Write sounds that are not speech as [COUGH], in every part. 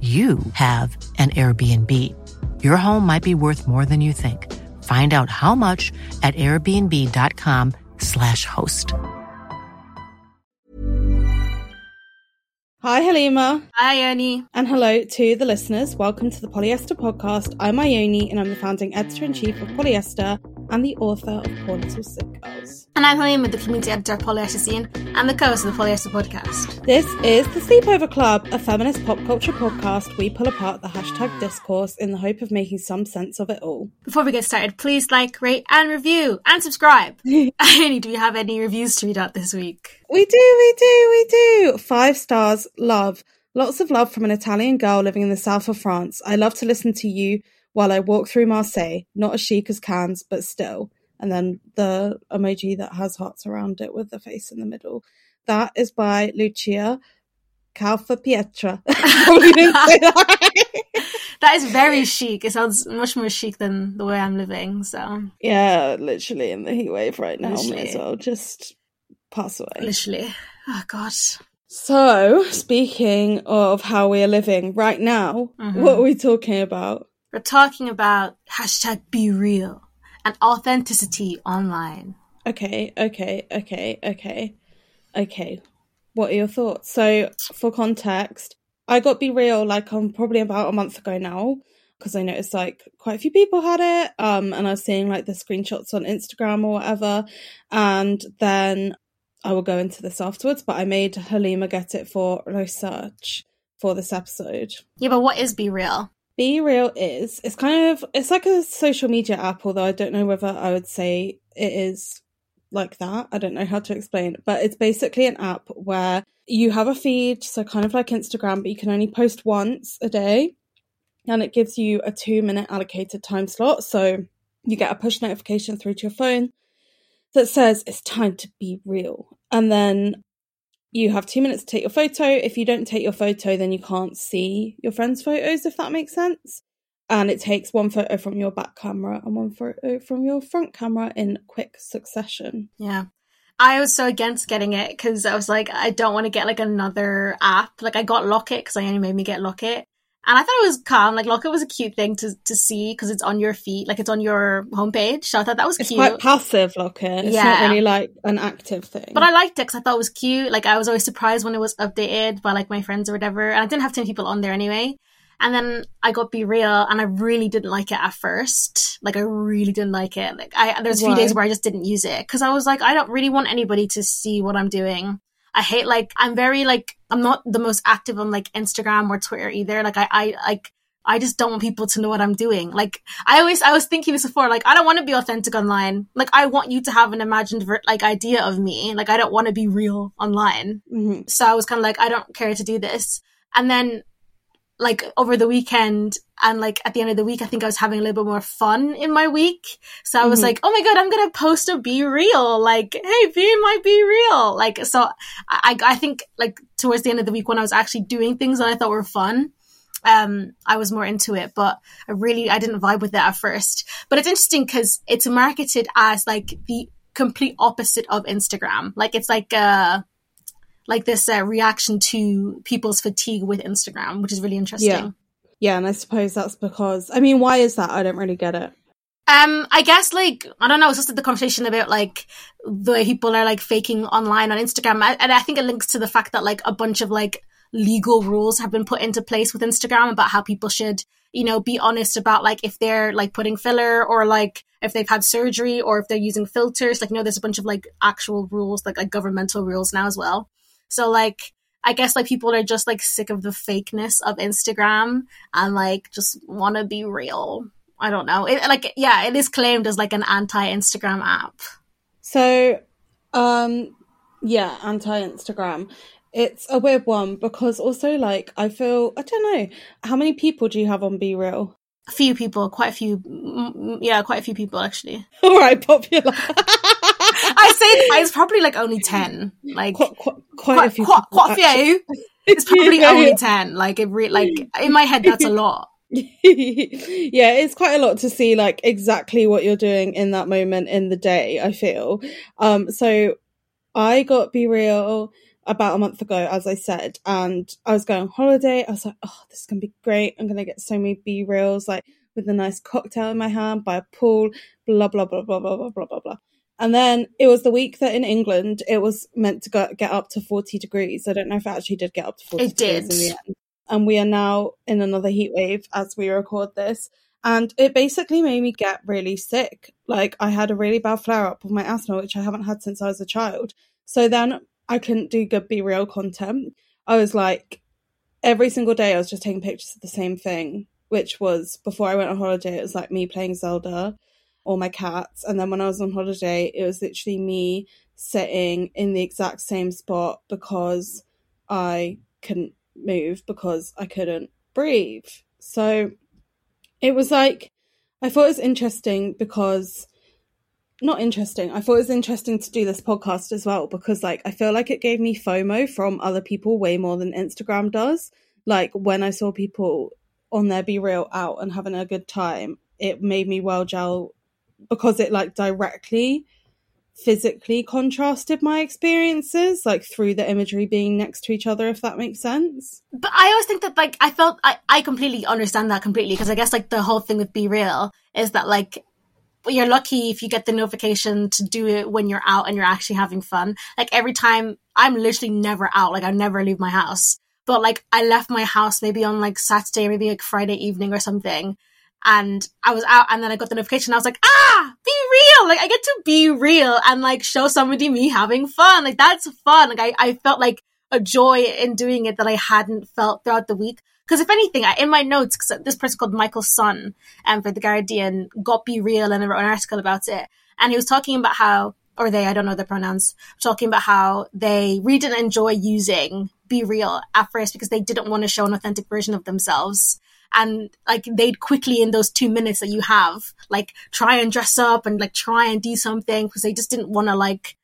you have an Airbnb. Your home might be worth more than you think. Find out how much at airbnb.com/slash host. Hi, Halima. Hi, Ione. And hello to the listeners. Welcome to the Polyester Podcast. I'm Ione, and I'm the founding editor in chief of Polyester and the author of Poor Little Sick Girls. And I'm Halima with the community editor of Polyester Zine and the co host of the Polyester Podcast. This is The Sleepover Club, a feminist pop culture podcast. We pull apart the hashtag discourse in the hope of making some sense of it all. Before we get started, please like, rate, and review, and subscribe. [LAUGHS] Ione, do we have any reviews to read out this week? We do, we do, we do. Five stars, love. Lots of love from an Italian girl living in the south of France. I love to listen to you while I walk through Marseille. Not as chic as Cannes, but still. And then the emoji that has hearts around it with the face in the middle. That is by Lucia Calfapietra. [LAUGHS] Pietra. [LAUGHS] that is very chic. It sounds much more chic than the way I'm living. So yeah, literally in the heat wave right now. Literally. May as well just pass away. Literally. Oh God. So, speaking of how we are living right now, mm-hmm. what are we talking about? We're talking about hashtag be real and authenticity online. Okay, okay, okay, okay, okay. What are your thoughts? So, for context, I got Be Real like um, probably about a month ago now because I noticed like quite a few people had it. Um, and I was seeing like the screenshots on Instagram or whatever. And then I will go into this afterwards, but I made Halima get it for research for this episode. Yeah, but what is Be Real? Be Real is it's kind of it's like a social media app, although I don't know whether I would say it is like that. I don't know how to explain, but it's basically an app where you have a feed, so kind of like Instagram, but you can only post once a day, and it gives you a two minute allocated time slot. So you get a push notification through to your phone that says it's time to be real, and then you have two minutes to take your photo. If you don't take your photo, then you can't see your friends' photos, if that makes sense. And it takes one photo from your back camera and one photo from your front camera in quick succession. Yeah. I was so against getting it because I was like, I don't want to get like another app. Like I got Locket because Ione made me get Locket. And I thought it was calm. Like Locket was a cute thing to, to see because it's on your feet, like it's on your homepage. So I thought that was it's cute. quite passive Locket. It's yeah. not really like an active thing. But I liked it because I thought it was cute. Like I was always surprised when it was updated by like my friends or whatever. And I didn't have too many people on there anyway. And then I got Be Real and I really didn't like it at first. Like I really didn't like it. Like I, there's a few Why? days where I just didn't use it because I was like, I don't really want anybody to see what I'm doing. I hate like, I'm very like, I'm not the most active on like Instagram or Twitter either. Like I, I like, I just don't want people to know what I'm doing. Like I always, I was thinking this before. Like I don't want to be authentic online. Like I want you to have an imagined like idea of me. Like I don't want to be real online. Mm-hmm. So I was kind of like, I don't care to do this. And then like over the weekend and like at the end of the week, I think I was having a little bit more fun in my week. So I was mm-hmm. like, oh my God, I'm going to post a be real. Like, hey, be my be real. Like, so I, I think like towards the end of the week when I was actually doing things that I thought were fun, um, I was more into it, but I really, I didn't vibe with it at first. But it's interesting because it's marketed as like the complete opposite of Instagram. Like it's like, uh, like this uh, reaction to people's fatigue with Instagram, which is really interesting. Yeah. Yeah, and I suppose that's because I mean, why is that? I don't really get it. Um, I guess like I don't know. It's just the conversation about like the way people are like faking online on Instagram, and I think it links to the fact that like a bunch of like legal rules have been put into place with Instagram about how people should, you know, be honest about like if they're like putting filler or like if they've had surgery or if they're using filters. Like, you know, there's a bunch of like actual rules, like like governmental rules now as well. So like I guess like people are just like sick of the fakeness of Instagram and like just want to be real. I don't know. It, like yeah, it is claimed as like an anti-Instagram app. So, um, yeah, anti-Instagram. It's a weird one because also like I feel I don't know how many people do you have on BeReal? A few people, quite a few. Yeah, quite a few people actually. [LAUGHS] All right, popular. [LAUGHS] It's probably like only ten. Like quite, quite, quite, quite a few. quite, quite a few. It's probably [LAUGHS] Yeah, only yeah. ten. Like it re- like in my head that's a [LAUGHS] lot. yeah, it's quite a lot to see like exactly what you're doing in that moment in the day, I feel. Um so I got Be Real about a month ago, as I said, and I was going on holiday. I was like, oh, this is gonna be great. I'm gonna get so many Be Reals, like with a nice cocktail in my hand by a pool, blah blah blah blah blah blah blah blah blah. And then it was the week that in England it was meant to go, get up to 40 degrees. I don't know if it actually did get up to 40 It degrees did. in the end. And we are now in another heat wave as we record this. And it basically made me get really sick. Like I had a really bad flare up of my asthma, which I haven't had since I was a child. So then I couldn't do good be real content. I was like, every single day I was just taking pictures of the same thing, which was before I went on holiday, it was like me playing Zelda or my cats. And then when I was on holiday, it was literally me sitting in the exact same spot because I couldn't move because I couldn't breathe. So it was like, I thought it was interesting because not interesting. I thought it was interesting to do this podcast as well because like I feel like it gave me FOMO from other people way more than Instagram does. Like when I saw people on their Be Real out and having a good time, it made me well gel because it like directly physically contrasted my experiences like through the imagery being next to each other if that makes sense. But I always think that like I felt I, I completely understand that completely because I guess like the whole thing with Be Real is that like you're lucky if you get the notification to do it when you're out and you're actually having fun. Like every time I'm literally never out, like I never leave my house. But like I left my house maybe on like Saturday, maybe like Friday evening or something. And I was out and then I got the notification. I was like, ah, be real. Like I get to be real and like show somebody me having fun. Like that's fun. Like I, I felt like a joy in doing it that I hadn't felt throughout the week. Because if anything, I, in my notes, because this person called Michael Sun um, for The Guardian got Be Real and I wrote an article about it. And he was talking about how, or they, I don't know the pronouns, talking about how they really didn't enjoy using Be Real at first because they didn't want to show an authentic version of themselves. And like they'd quickly in those two minutes that you have, like try and dress up and like try and do something because they just didn't want to like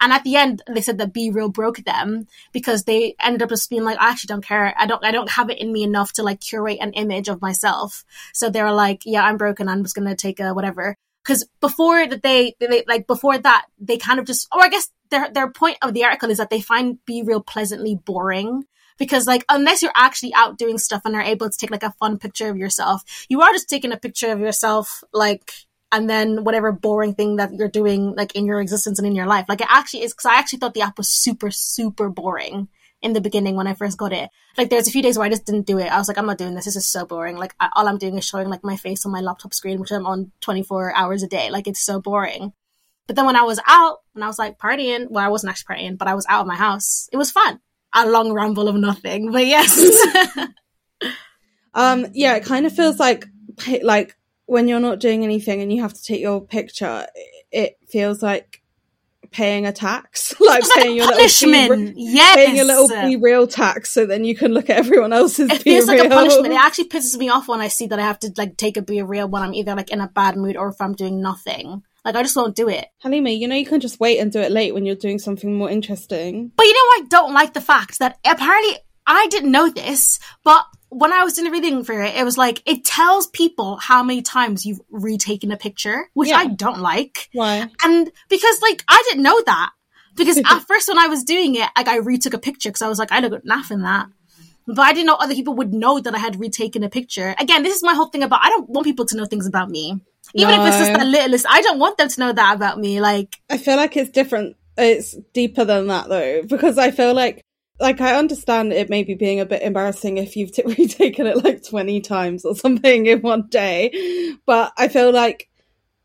and at the end, they said that Be Real broke them because they ended up just being like, I actually don't care. I don't, I don't have it in me enough to like curate an image of myself. So they were like, yeah, I'm broken. I'm just to take a whatever. Cause before that they, they, like before that, they kind of just, or I guess their, their point of the article is that they find Be Real pleasantly boring. Because like, unless you're actually out doing stuff and are able to take like a fun picture of yourself, you are just taking a picture of yourself, like, and then whatever boring thing that you're doing like in your existence and in your life. Like it actually is because I actually thought the app was super, super boring in the beginning when I first got it. Like there's a few days where I just didn't do it. I was like, I'm not doing this. This is so boring. Like I, all I'm doing is showing like my face on my laptop screen, which I'm on 24 hours a day. Like it's so boring. But then when I was out, and I was like partying, well, I wasn't actually partying, but I was out of my house. It was fun. A long ramble of nothing, but yes. [LAUGHS] Um yeah, it kind of feels like like when you're not doing anything and you have to take your picture, it feels like paying a tax, [LAUGHS] like It's paying a your punishment. little be, yes. paying your little be real tax, so then you can look at everyone else's it feels like real. a punishment. It actually pisses me off when I see that I have to like take a be real when I'm either like in a bad mood or if I'm doing nothing. Like I just won't do it. Halima, you know you can just wait and do it late when you're doing something more interesting. But you know, I don't like the fact that apparently I didn't know this, but when I was doing the reading for it, it was like it tells people how many times you've retaken a picture, which Yeah. I don't like. Why? And because like I didn't know that. Because [LAUGHS] at first when I was doing it, like I retook a picture because I was like, I look naff in that. But I didn't know other people would know that I had retaken a picture. Again, this is my whole thing about I don't want people to know things about me. Even if it's just No. the littlest, I don't want them to know that about me. Like I feel like it's different. It's deeper than that though, because I feel like like I understand it maybe being a bit embarrassing if you've t- [LAUGHS] retaken it like 20 times or something in one day, but I feel like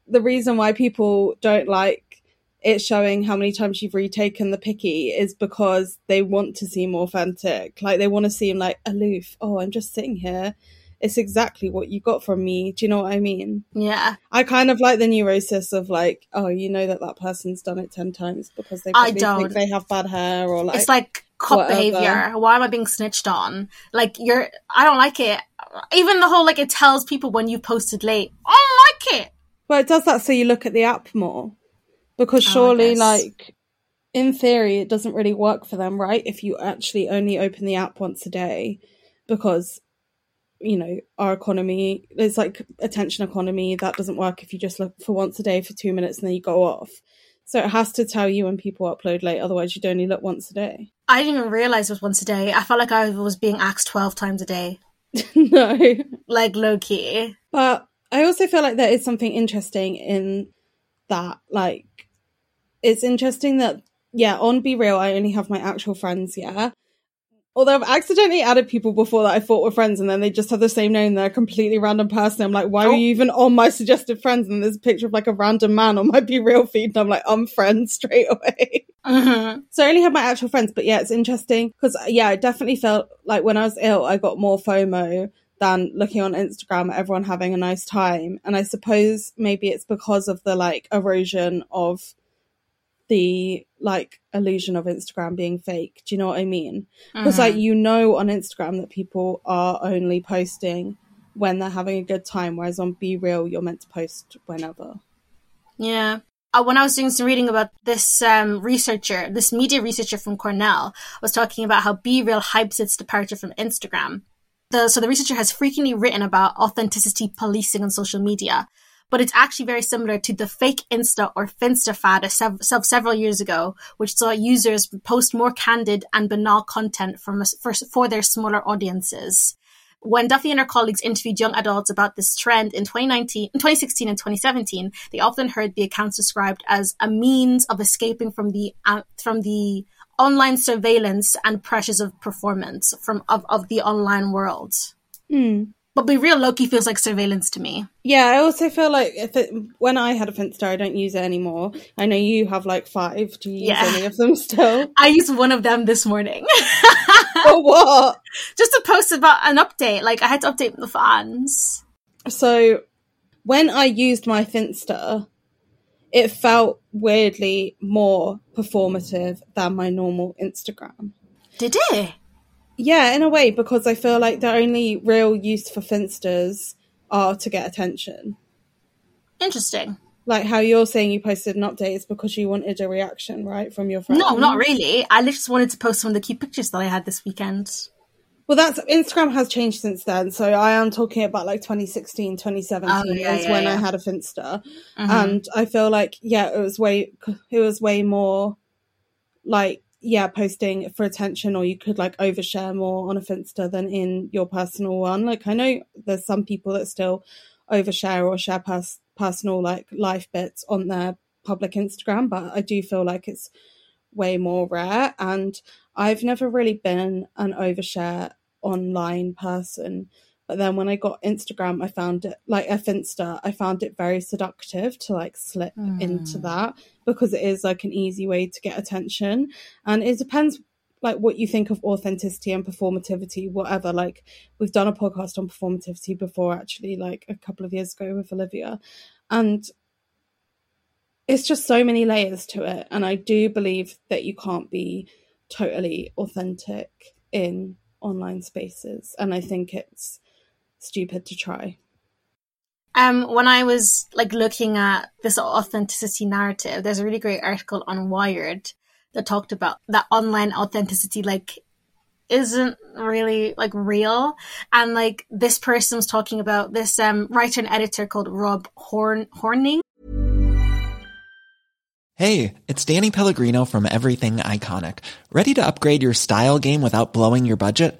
the reason why people don't like it showing how many times you've retaken the picky is because they want to seem authentic. Like they want to seem like aloof. Oh, I'm just sitting here. It's exactly what you got from me. Do you know what I mean? Yeah. I kind of like the neurosis of like, oh, you know that that person's done it 10 times because they I don't. think they have bad hair or like, it's like cop whatever. behavior. Why am I being snitched on? Like you're, I don't like it. Even the whole like it tells people when you posted late. I don't like it. well, it does that so you look at the app more because Oh, surely guess. like in theory it doesn't really work for them right if you actually only open the app once a day because you know our economy it's like attention economy that doesn't work if you just look for once a day for two minutes and then you go off so it has to tell you when people upload late otherwise you'd only look once a day I didn't even realize it was once a day. I felt like I was being asked twelve times a day, [LAUGHS] [LAUGHS] no like low key. But I also feel like there is something interesting in that. Like, it's interesting that, yeah, on Be Real, I only have my actual friends, yeah. Although I've accidentally added people before that I thought were friends and then they just have the same name, they're a completely random person. I'm like, why Oh. are you even on my suggested friends? And there's a picture of like a random man on my [LAUGHS] Be Real feed, and I'm like, I'm friends straight away. hmm [LAUGHS] So I only have my actual friends, but yeah, it's interesting because yeah, I definitely felt like when I was ill, I got more FOMO than looking on Instagram everyone having a nice time. And I suppose maybe it's because of the like erosion of the like illusion of Instagram being fake. Do you know what I mean? Because like you know on Instagram that people are only posting when they're having a good time, whereas on Be Real you're meant to post whenever. Yeah. Uh, when I was doing some reading about this um, researcher, this media researcher from Cornell, was talking about how Be Real hypes its departure from Instagram. The, so the researcher has frequently written about authenticity policing on social media, but it's actually very similar to the fake Insta or Finsta fad of sev- sev- several years ago, which saw users post more candid and banal content from for, for their smaller audiences. When Duffy and her colleagues interviewed young adults about this trend in 2019, in 2016 and 2017, they often heard the accounts described as a means of escaping from the uh, from the online surveillance and pressures of performance from of, of the online world. Hmm. But be real, Loki feels like surveillance to me. Yeah, I also feel like if it, when I had a Finsta, I don't use it anymore. I know you have like five. Do you use Yeah. any of them still? [LAUGHS] I used one of them this morning [LAUGHS] or what? just to post about an update. Like I had to update the fans. So when I used my Finsta, it felt weirdly more performative than my normal Instagram. Did it? Yeah, in a way, because I feel like the only real use for finstas are to get attention. Interesting. Like how you're saying you posted an update is because you wanted a reaction, right, from your friends. No, not really. I just wanted to post some of the cute pictures that I had this weekend. Well, that's Instagram has changed since then. So I am talking about like 2016, 2017 Oh, yeah, is yeah, when yeah. I had a Finsta, Mhm. and I feel like yeah, it was way it was way more like yeah, posting for attention, or you could like overshare more on a Finsta than in your personal one. Like I know there's some people that still overshare or share pers- personal like life bits on their public Instagram, but I do feel like it's way more rare and I've never really been an overshare online person. But then when I got Instagram, I found it like a Finsta, I found it very seductive to like slip into hmm. that because it is like an easy way to get attention. And it depends like what you think of authenticity and performativity, whatever. Like we've done a podcast on performativity before actually, like a couple of years ago with Olivia. And it's just so many layers to it and i do believe that you can't be totally authentic in online spaces and i think it's stupid to try Um, when I was like looking at this authenticity narrative, there's a really great article on Wired that talked about that online authenticity like isn't really like real. And like this person was talking about this um writer and editor called Rob Horn Horning. Hey, it's Danny Pellegrino from Everything Iconic. Ready to upgrade your style game without blowing your budget?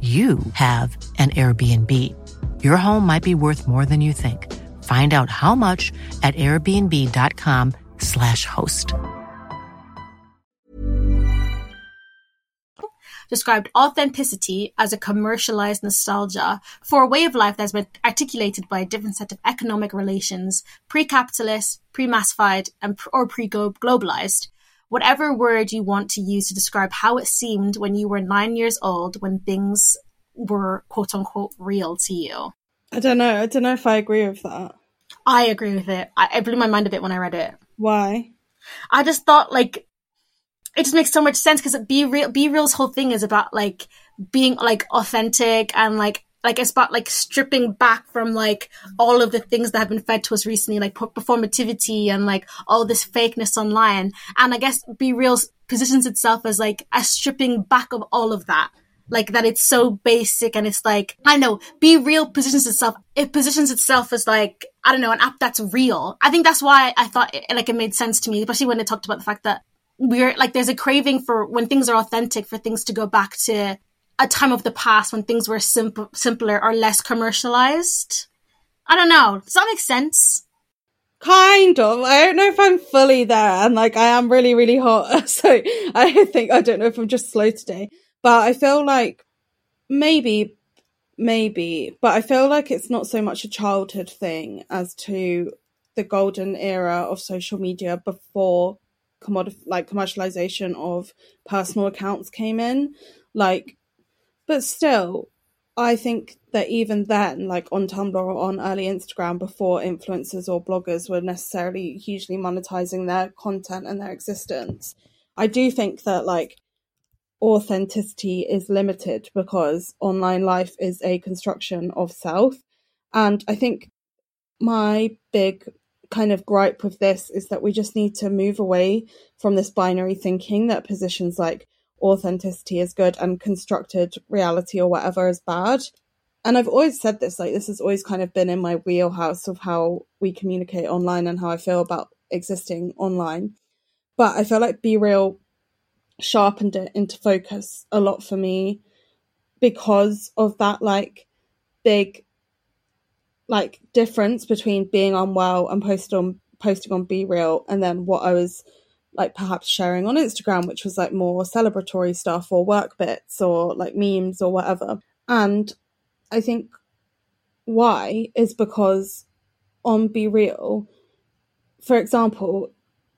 you have an Airbnb. Your home might be worth more than you think. Find out how much at airbnb.com/slash host. described authenticity as a commercialized nostalgia for a way of life that's been articulated by a different set of economic relations, pre-capitalist, pre-massified, and pr- or pre-globalized. Whatever word you want to use to describe how it seemed when you were nine years old, when things were quote unquote real to you. I don't know. I don't know if I agree with that. I agree with it. I, it blew my mind a bit when I read it. Why? I just thought like it just makes so much sense because be real be real's whole thing is about like being like authentic and like like it's about like stripping back from like all of the things that have been fed to us recently like performativity and like all this fakeness online. And i guess be real positions itself as like a stripping back of all of that. Like that it's so basic and it's like i know be real positions itself it positions itself as like i don't know an app that's real. I think that's why i thought it, like it made sense to me especially when it talked about the fact that we're like there's a craving for when things are authentic for things to go back to a time of the past when things were simple simpler or less commercialized i don't know does that make sense Kind of. I don't know if I'm fully there, and like I am really, really hot. [LAUGHS] So I think I don't know if I'm just slow today. But I feel like maybe, maybe, but I feel like it's not so much a childhood thing as to the golden era of social media before commodif- like commercialization of personal accounts came in. Like, but still, I think that even then, like on Tumblr or on early Instagram, before influencers or bloggers were necessarily hugely monetizing their content and their existence, I do think that like authenticity is limited because online life is a construction of self. And I think my big kind of gripe with this is that we just need to move away from this binary thinking that positions like authenticity is good and constructed reality or whatever is bad. And I've always said this, like, this has always kind of been in my wheelhouse of how we communicate online and how I feel about existing online. But I feel like Be Real sharpened it into focus a lot for me because of that like big like difference between being unwell and post on posting on Be Real and then what I was like perhaps sharing on Instagram, which was like more celebratory stuff or work bits or like memes or whatever. And I think why is because on Be Real, for example,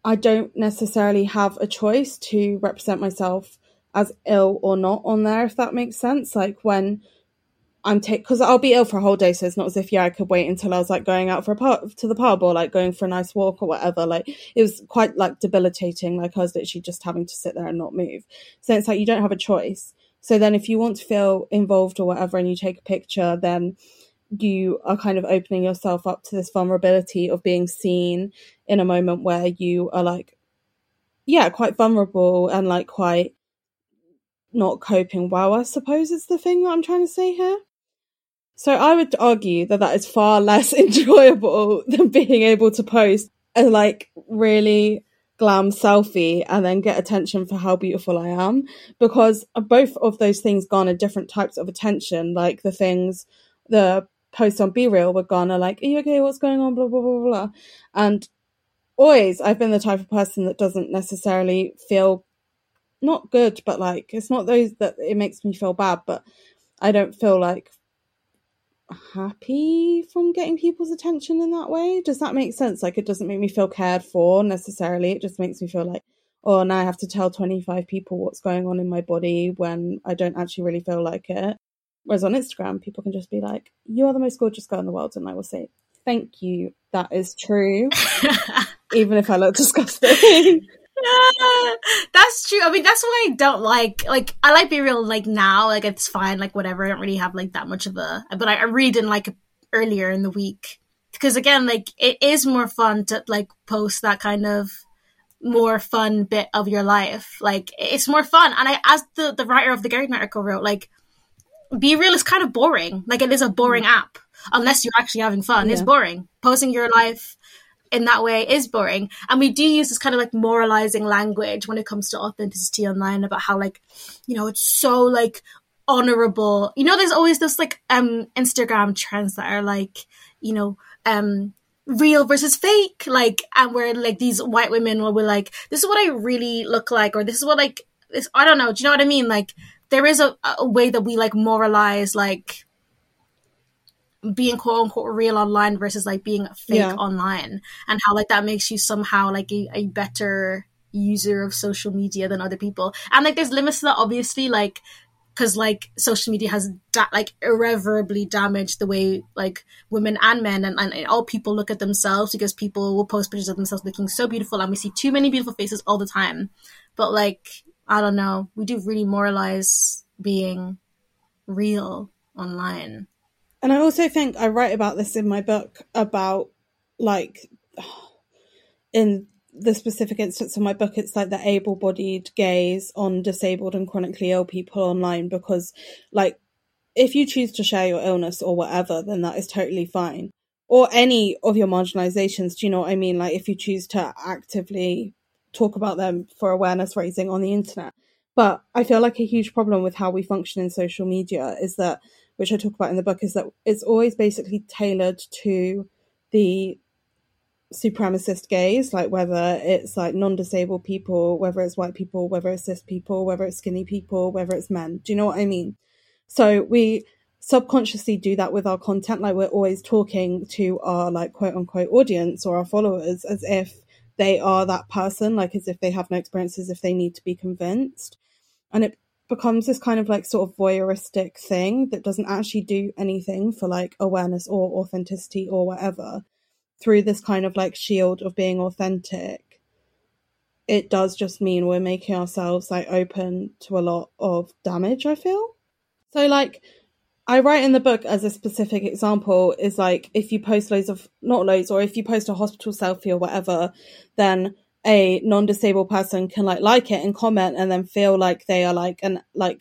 I don't necessarily have a choice to represent myself as ill or not on there, if that makes sense. Like when I'm take because I'll be ill for a whole day, so it's not as if yeah I could wait until I was like going out for a pub to the pub or like going for a nice walk or whatever. Like it was quite like debilitating. Like I was literally just having to sit there and not move. So it's like you don't have a choice. So then if you want to feel involved or whatever, and you take a picture, then you are kind of opening yourself up to this vulnerability of being seen in a moment where you are like yeah quite vulnerable and like quite not coping well i suppose is the thing that i'm trying to say here so i would argue that that is far [LAUGHS] less enjoyable than being able to post a like really glam selfie and then get attention for how beautiful I am because both of those things garner different types of attention. Like the things, the posts on BeReal would garner like, "Are you okay? What's going on?" Blah blah blah blah. And always, I've been the type of person that doesn't necessarily feel not good, but like it's not those that it makes me feel bad, but I don't feel like happy from getting people's attention in that way. Does that make sense? Like, it doesn't make me feel cared for necessarily. It just makes me feel like, oh, now I have to tell 25 people what's going on in my body when I don't actually really feel like it. Whereas on Instagram, people can just be like, you are the most gorgeous girl in the world. And I will say, thank you. That is true. [LAUGHS] Even if I look disgusting. [LAUGHS] that's true. I mean, that's why I don't like like I like Be Real like now. Like it's fine. Like whatever. I don't really have like that much of a. But I, I really didn't like it earlier in the week because again, like it is more fun to like post that kind of more fun bit of your life. Like it's more fun. And I, as the the writer of the Guardian article wrote, like Be Real is kind of boring. Like it is a boring mm. app unless you're actually having fun. Yeah. It's boring. Posting your life in that way is boring. And we do use this kind of like moralizing language when it comes to authenticity online about how like, you know, it's so like honorable. You know, there's always this like um Instagram trends that are like, you know, um real versus fake, like and where like these white women will be like, this is what I really look like, or this is what like this I don't know, do you know what I mean? Like there is a, a way that we like moralize like being quote unquote real online versus like being fake yeah. online and how like that makes you somehow like a, a better user of social media than other people. And like there's limits to that obviously like because like social media has da- like irreparably damaged the way like women and men and, and, all people look at themselves because people will post pictures of themselves looking so beautiful and we see too many beautiful faces all the time. But like i don't know. We do really moralize being real online and I also think I write about this in my book about like in the specific instance of my book, it's like the able bodied gaze on disabled and chronically ill people online because, like, if you choose to share your illness or whatever, then that is totally fine. Or any of your marginalizations, do you know what I mean? Like, if you choose to actively talk about them for awareness raising on the internet. But I feel like a huge problem with how we function in social media is that which I talk about in the book, is that it's always basically tailored to the supremacist gaze, like whether it's like non-disabled people, whether it's white people, whether it's cis people, whether it's skinny people, whether it's men. Do you know what I mean? So we subconsciously do that with our content, like we're always talking to our like quote unquote audience or our followers as if they are that person, like as if they have no experiences, if they need to be convinced. And it becomes this kind of like sort of voyeuristic thing that doesn't actually do anything for like awareness or authenticity or whatever. Through this kind of like shield of being authentic it does just mean we're making ourselves like open to a lot of damage i feel. So like i write in the book as a specific example is like if you post loads of not loads or if you post a hospital selfie or whatever then a non-disabled person can like like it and comment and then feel like they are like an like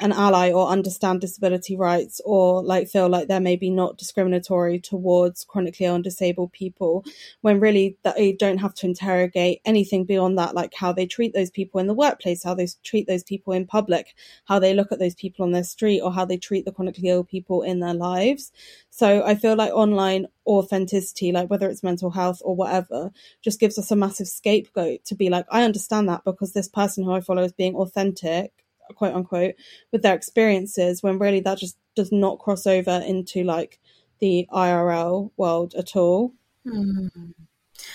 an ally or understand disability rights or like feel like they're maybe not discriminatory towards chronically ill and disabled people when really they don't have to interrogate anything beyond that like how they treat those people in the workplace how they treat those people in public how they look at those people on their street or how they treat the chronically ill people in their lives. So i feel like online authenticity like whether it's mental health or whatever just gives us a massive scapegoat to be like i understand that because this person who i follow is being authentic quote unquote with their experiences when really that just does not cross over into like the IRL world at all. Mm.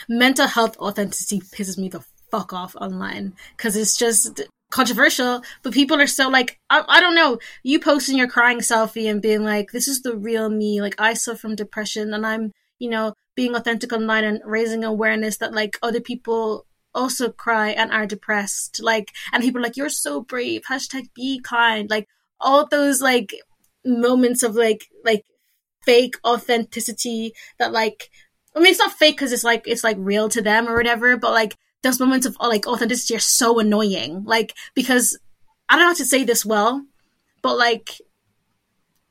Mental health authenticity pisses me the fuck off online because it's just controversial, but people are so like, I, I, don't know, you posting your crying selfie and being like, this is the real me. Like, I suffer from depression and I'm, you know, being authentic online and raising awareness that like other people also cry and are depressed. Like, and people are like, you're so brave. Hashtag be kind. Like, all those like moments of like, like fake authenticity that like, I mean, it's not fake because it's like, it's like real to them or whatever, but like those moments of like authenticity are so annoying. Like, because I don't know how to say this well, but like,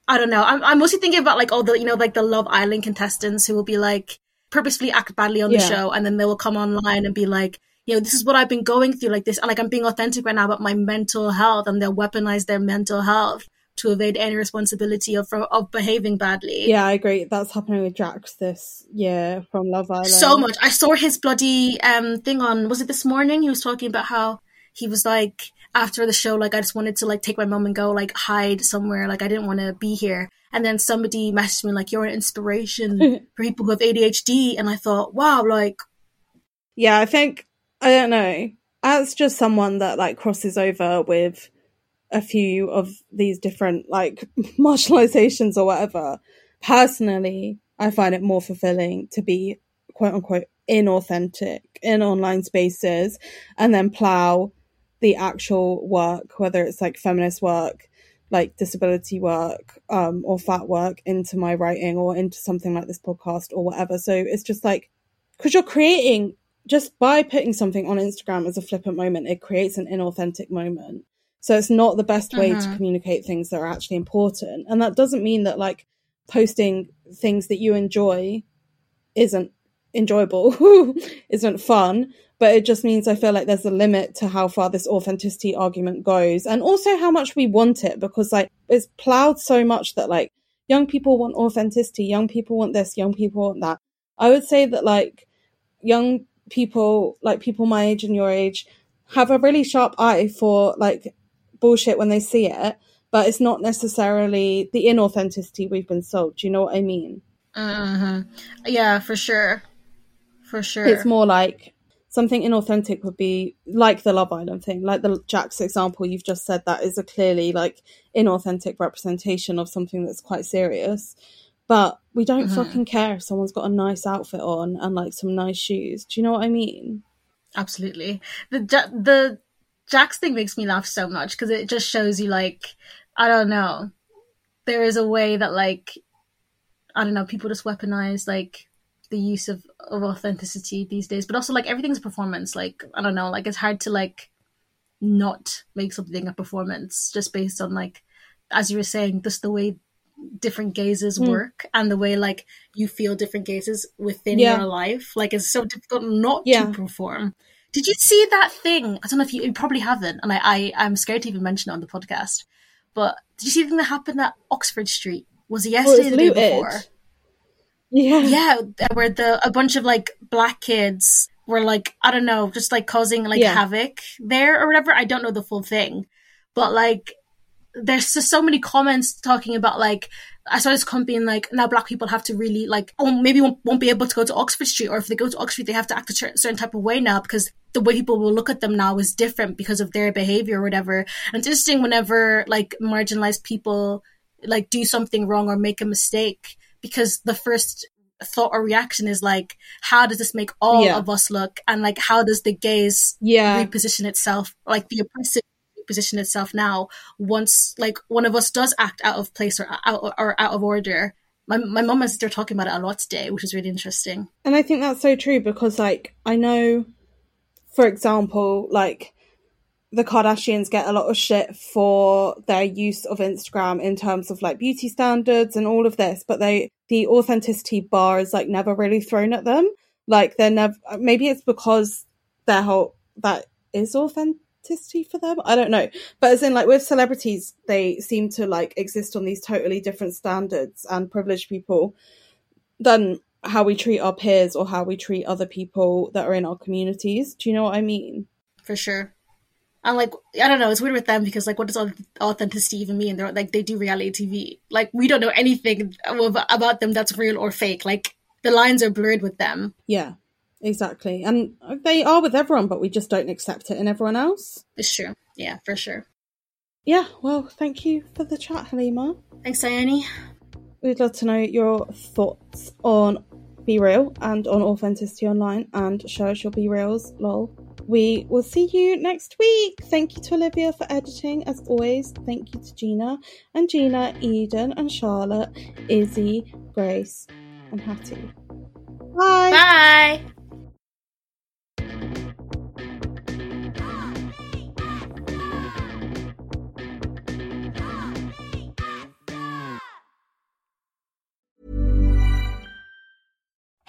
I don't know. I'm, I'm mostly thinking about like all the, you know, like the Love Island contestants who will be like, purposefully act badly on the show and then they will come online and be like, you know, this is what I've been going through like this. And like, I'm being authentic right now about my mental health and they'll weaponize their mental health to evade any responsibility of, of behaving badly. Yeah, I agree. That's happening with Jacques this year from Love Island. So much. I saw his bloody um thing on, was it this morning? He was talking about how he was like, after the show, like, I just wanted to like take my mom and go like hide somewhere. Like, I didn't want to be here. And then somebody messaged me like, you're an inspiration [LAUGHS] for people who have ADHD. And I thought, wow, like. Yeah, I think I don't know. As just someone that like crosses over with a few of these different like [LAUGHS] marginalizations or whatever, personally, I find it more fulfilling to be quote unquote inauthentic in online spaces and then plow the actual work, whether it's like feminist work, like disability work, um, or fat work into my writing or into something like this podcast or whatever. So it's just like, because you're creating just by putting something on Instagram as a flippant moment, it creates an inauthentic moment. So it's not the best way uh-huh. to communicate things that are actually important. And that doesn't mean that like posting things that you enjoy isn't enjoyable, [LAUGHS] isn't fun, but it just means I feel like there's a limit to how far this authenticity argument goes and also how much we want it because like it's plowed so much that like young people want authenticity, young people want this, young people want that. I would say that like young people, like people my age and your age, have a really sharp eye for like bullshit when they see it, but it's not necessarily the inauthenticity we've been sold. Do you know what I mean? Mm-hmm. Yeah, for sure. For sure. It's more like something inauthentic would be like the Love Island thing, like the Jack's example you've just said. That is a clearly like inauthentic representation of something that's quite serious but we don't mm-hmm. fucking care if someone's got a nice outfit on and like some nice shoes. Do you know what I mean? Absolutely. The the Jacques thing makes me laugh so much because it just shows you like I don't know. There is a way that like I don't know, people just weaponize like the use of, of authenticity these days. But also like everything's a performance. Like I don't know, like it's hard to like not make something a performance just based on like as you were saying, just the way different gazes mm. work and the way like you feel different gazes within yeah. your life. Like it's so difficult not yeah. to perform. Did you see that thing? I don't know if you, you probably haven't, and I, I I'm scared to even mention it on the podcast. But did you see the thing that happened at Oxford Street? Was it yesterday oh, the day before? Yeah, yeah, where the a bunch of like black kids were like I don't know, just like causing like yeah. havoc there or whatever. I don't know the full thing, but like there's just so many comments talking about like I saw this comment being like now black people have to really like oh maybe won't, won't be able to go to Oxford Street or if they go to Oxford they have to act a certain type of way now because the way people will look at them now is different because of their behavior or whatever. And it's interesting whenever like marginalized people like do something wrong or make a mistake because the first thought or reaction is like how does this make all yeah. of us look and like how does the gaze yeah. reposition itself like the oppressive position itself now once like one of us does act out of place or out or out of order my, my mom and sister are talking about it a lot today which is really interesting. And i think that's so true because like i know for example like the kardashians get a lot of shit for their use of instagram in terms of like beauty standards and all of this but they the authenticity bar is like never really thrown at them. Like they're never maybe it's because their whole that is authentic authenticity for them. I don't know. But as in like with celebrities, they seem to like exist on these totally different standards and privileged people than how we treat our peers or how we treat other people that are in our communities. Do you know what I mean? For sure. And like I don't know, it's weird with them because like what does authenticity even mean? They're like they do reality TV. Like we don't know anything about them that's real or fake. Like the lines are blurred with them. Yeah. Exactly. And they are with everyone, but we just don't accept it in everyone else. It's true. Yeah, for sure. Yeah, well, thank you for the chat, Halima. Thanks, Ione. We'd love to know your thoughts on Be Real and on authenticity online and show us your BeReals, lol. We will see you next week. Thank you to Olivia for editing, as always. Thank you to Gina and Gina, Eden and Charlotte, Izzy, Grace, and Hattie. Bye. Bye.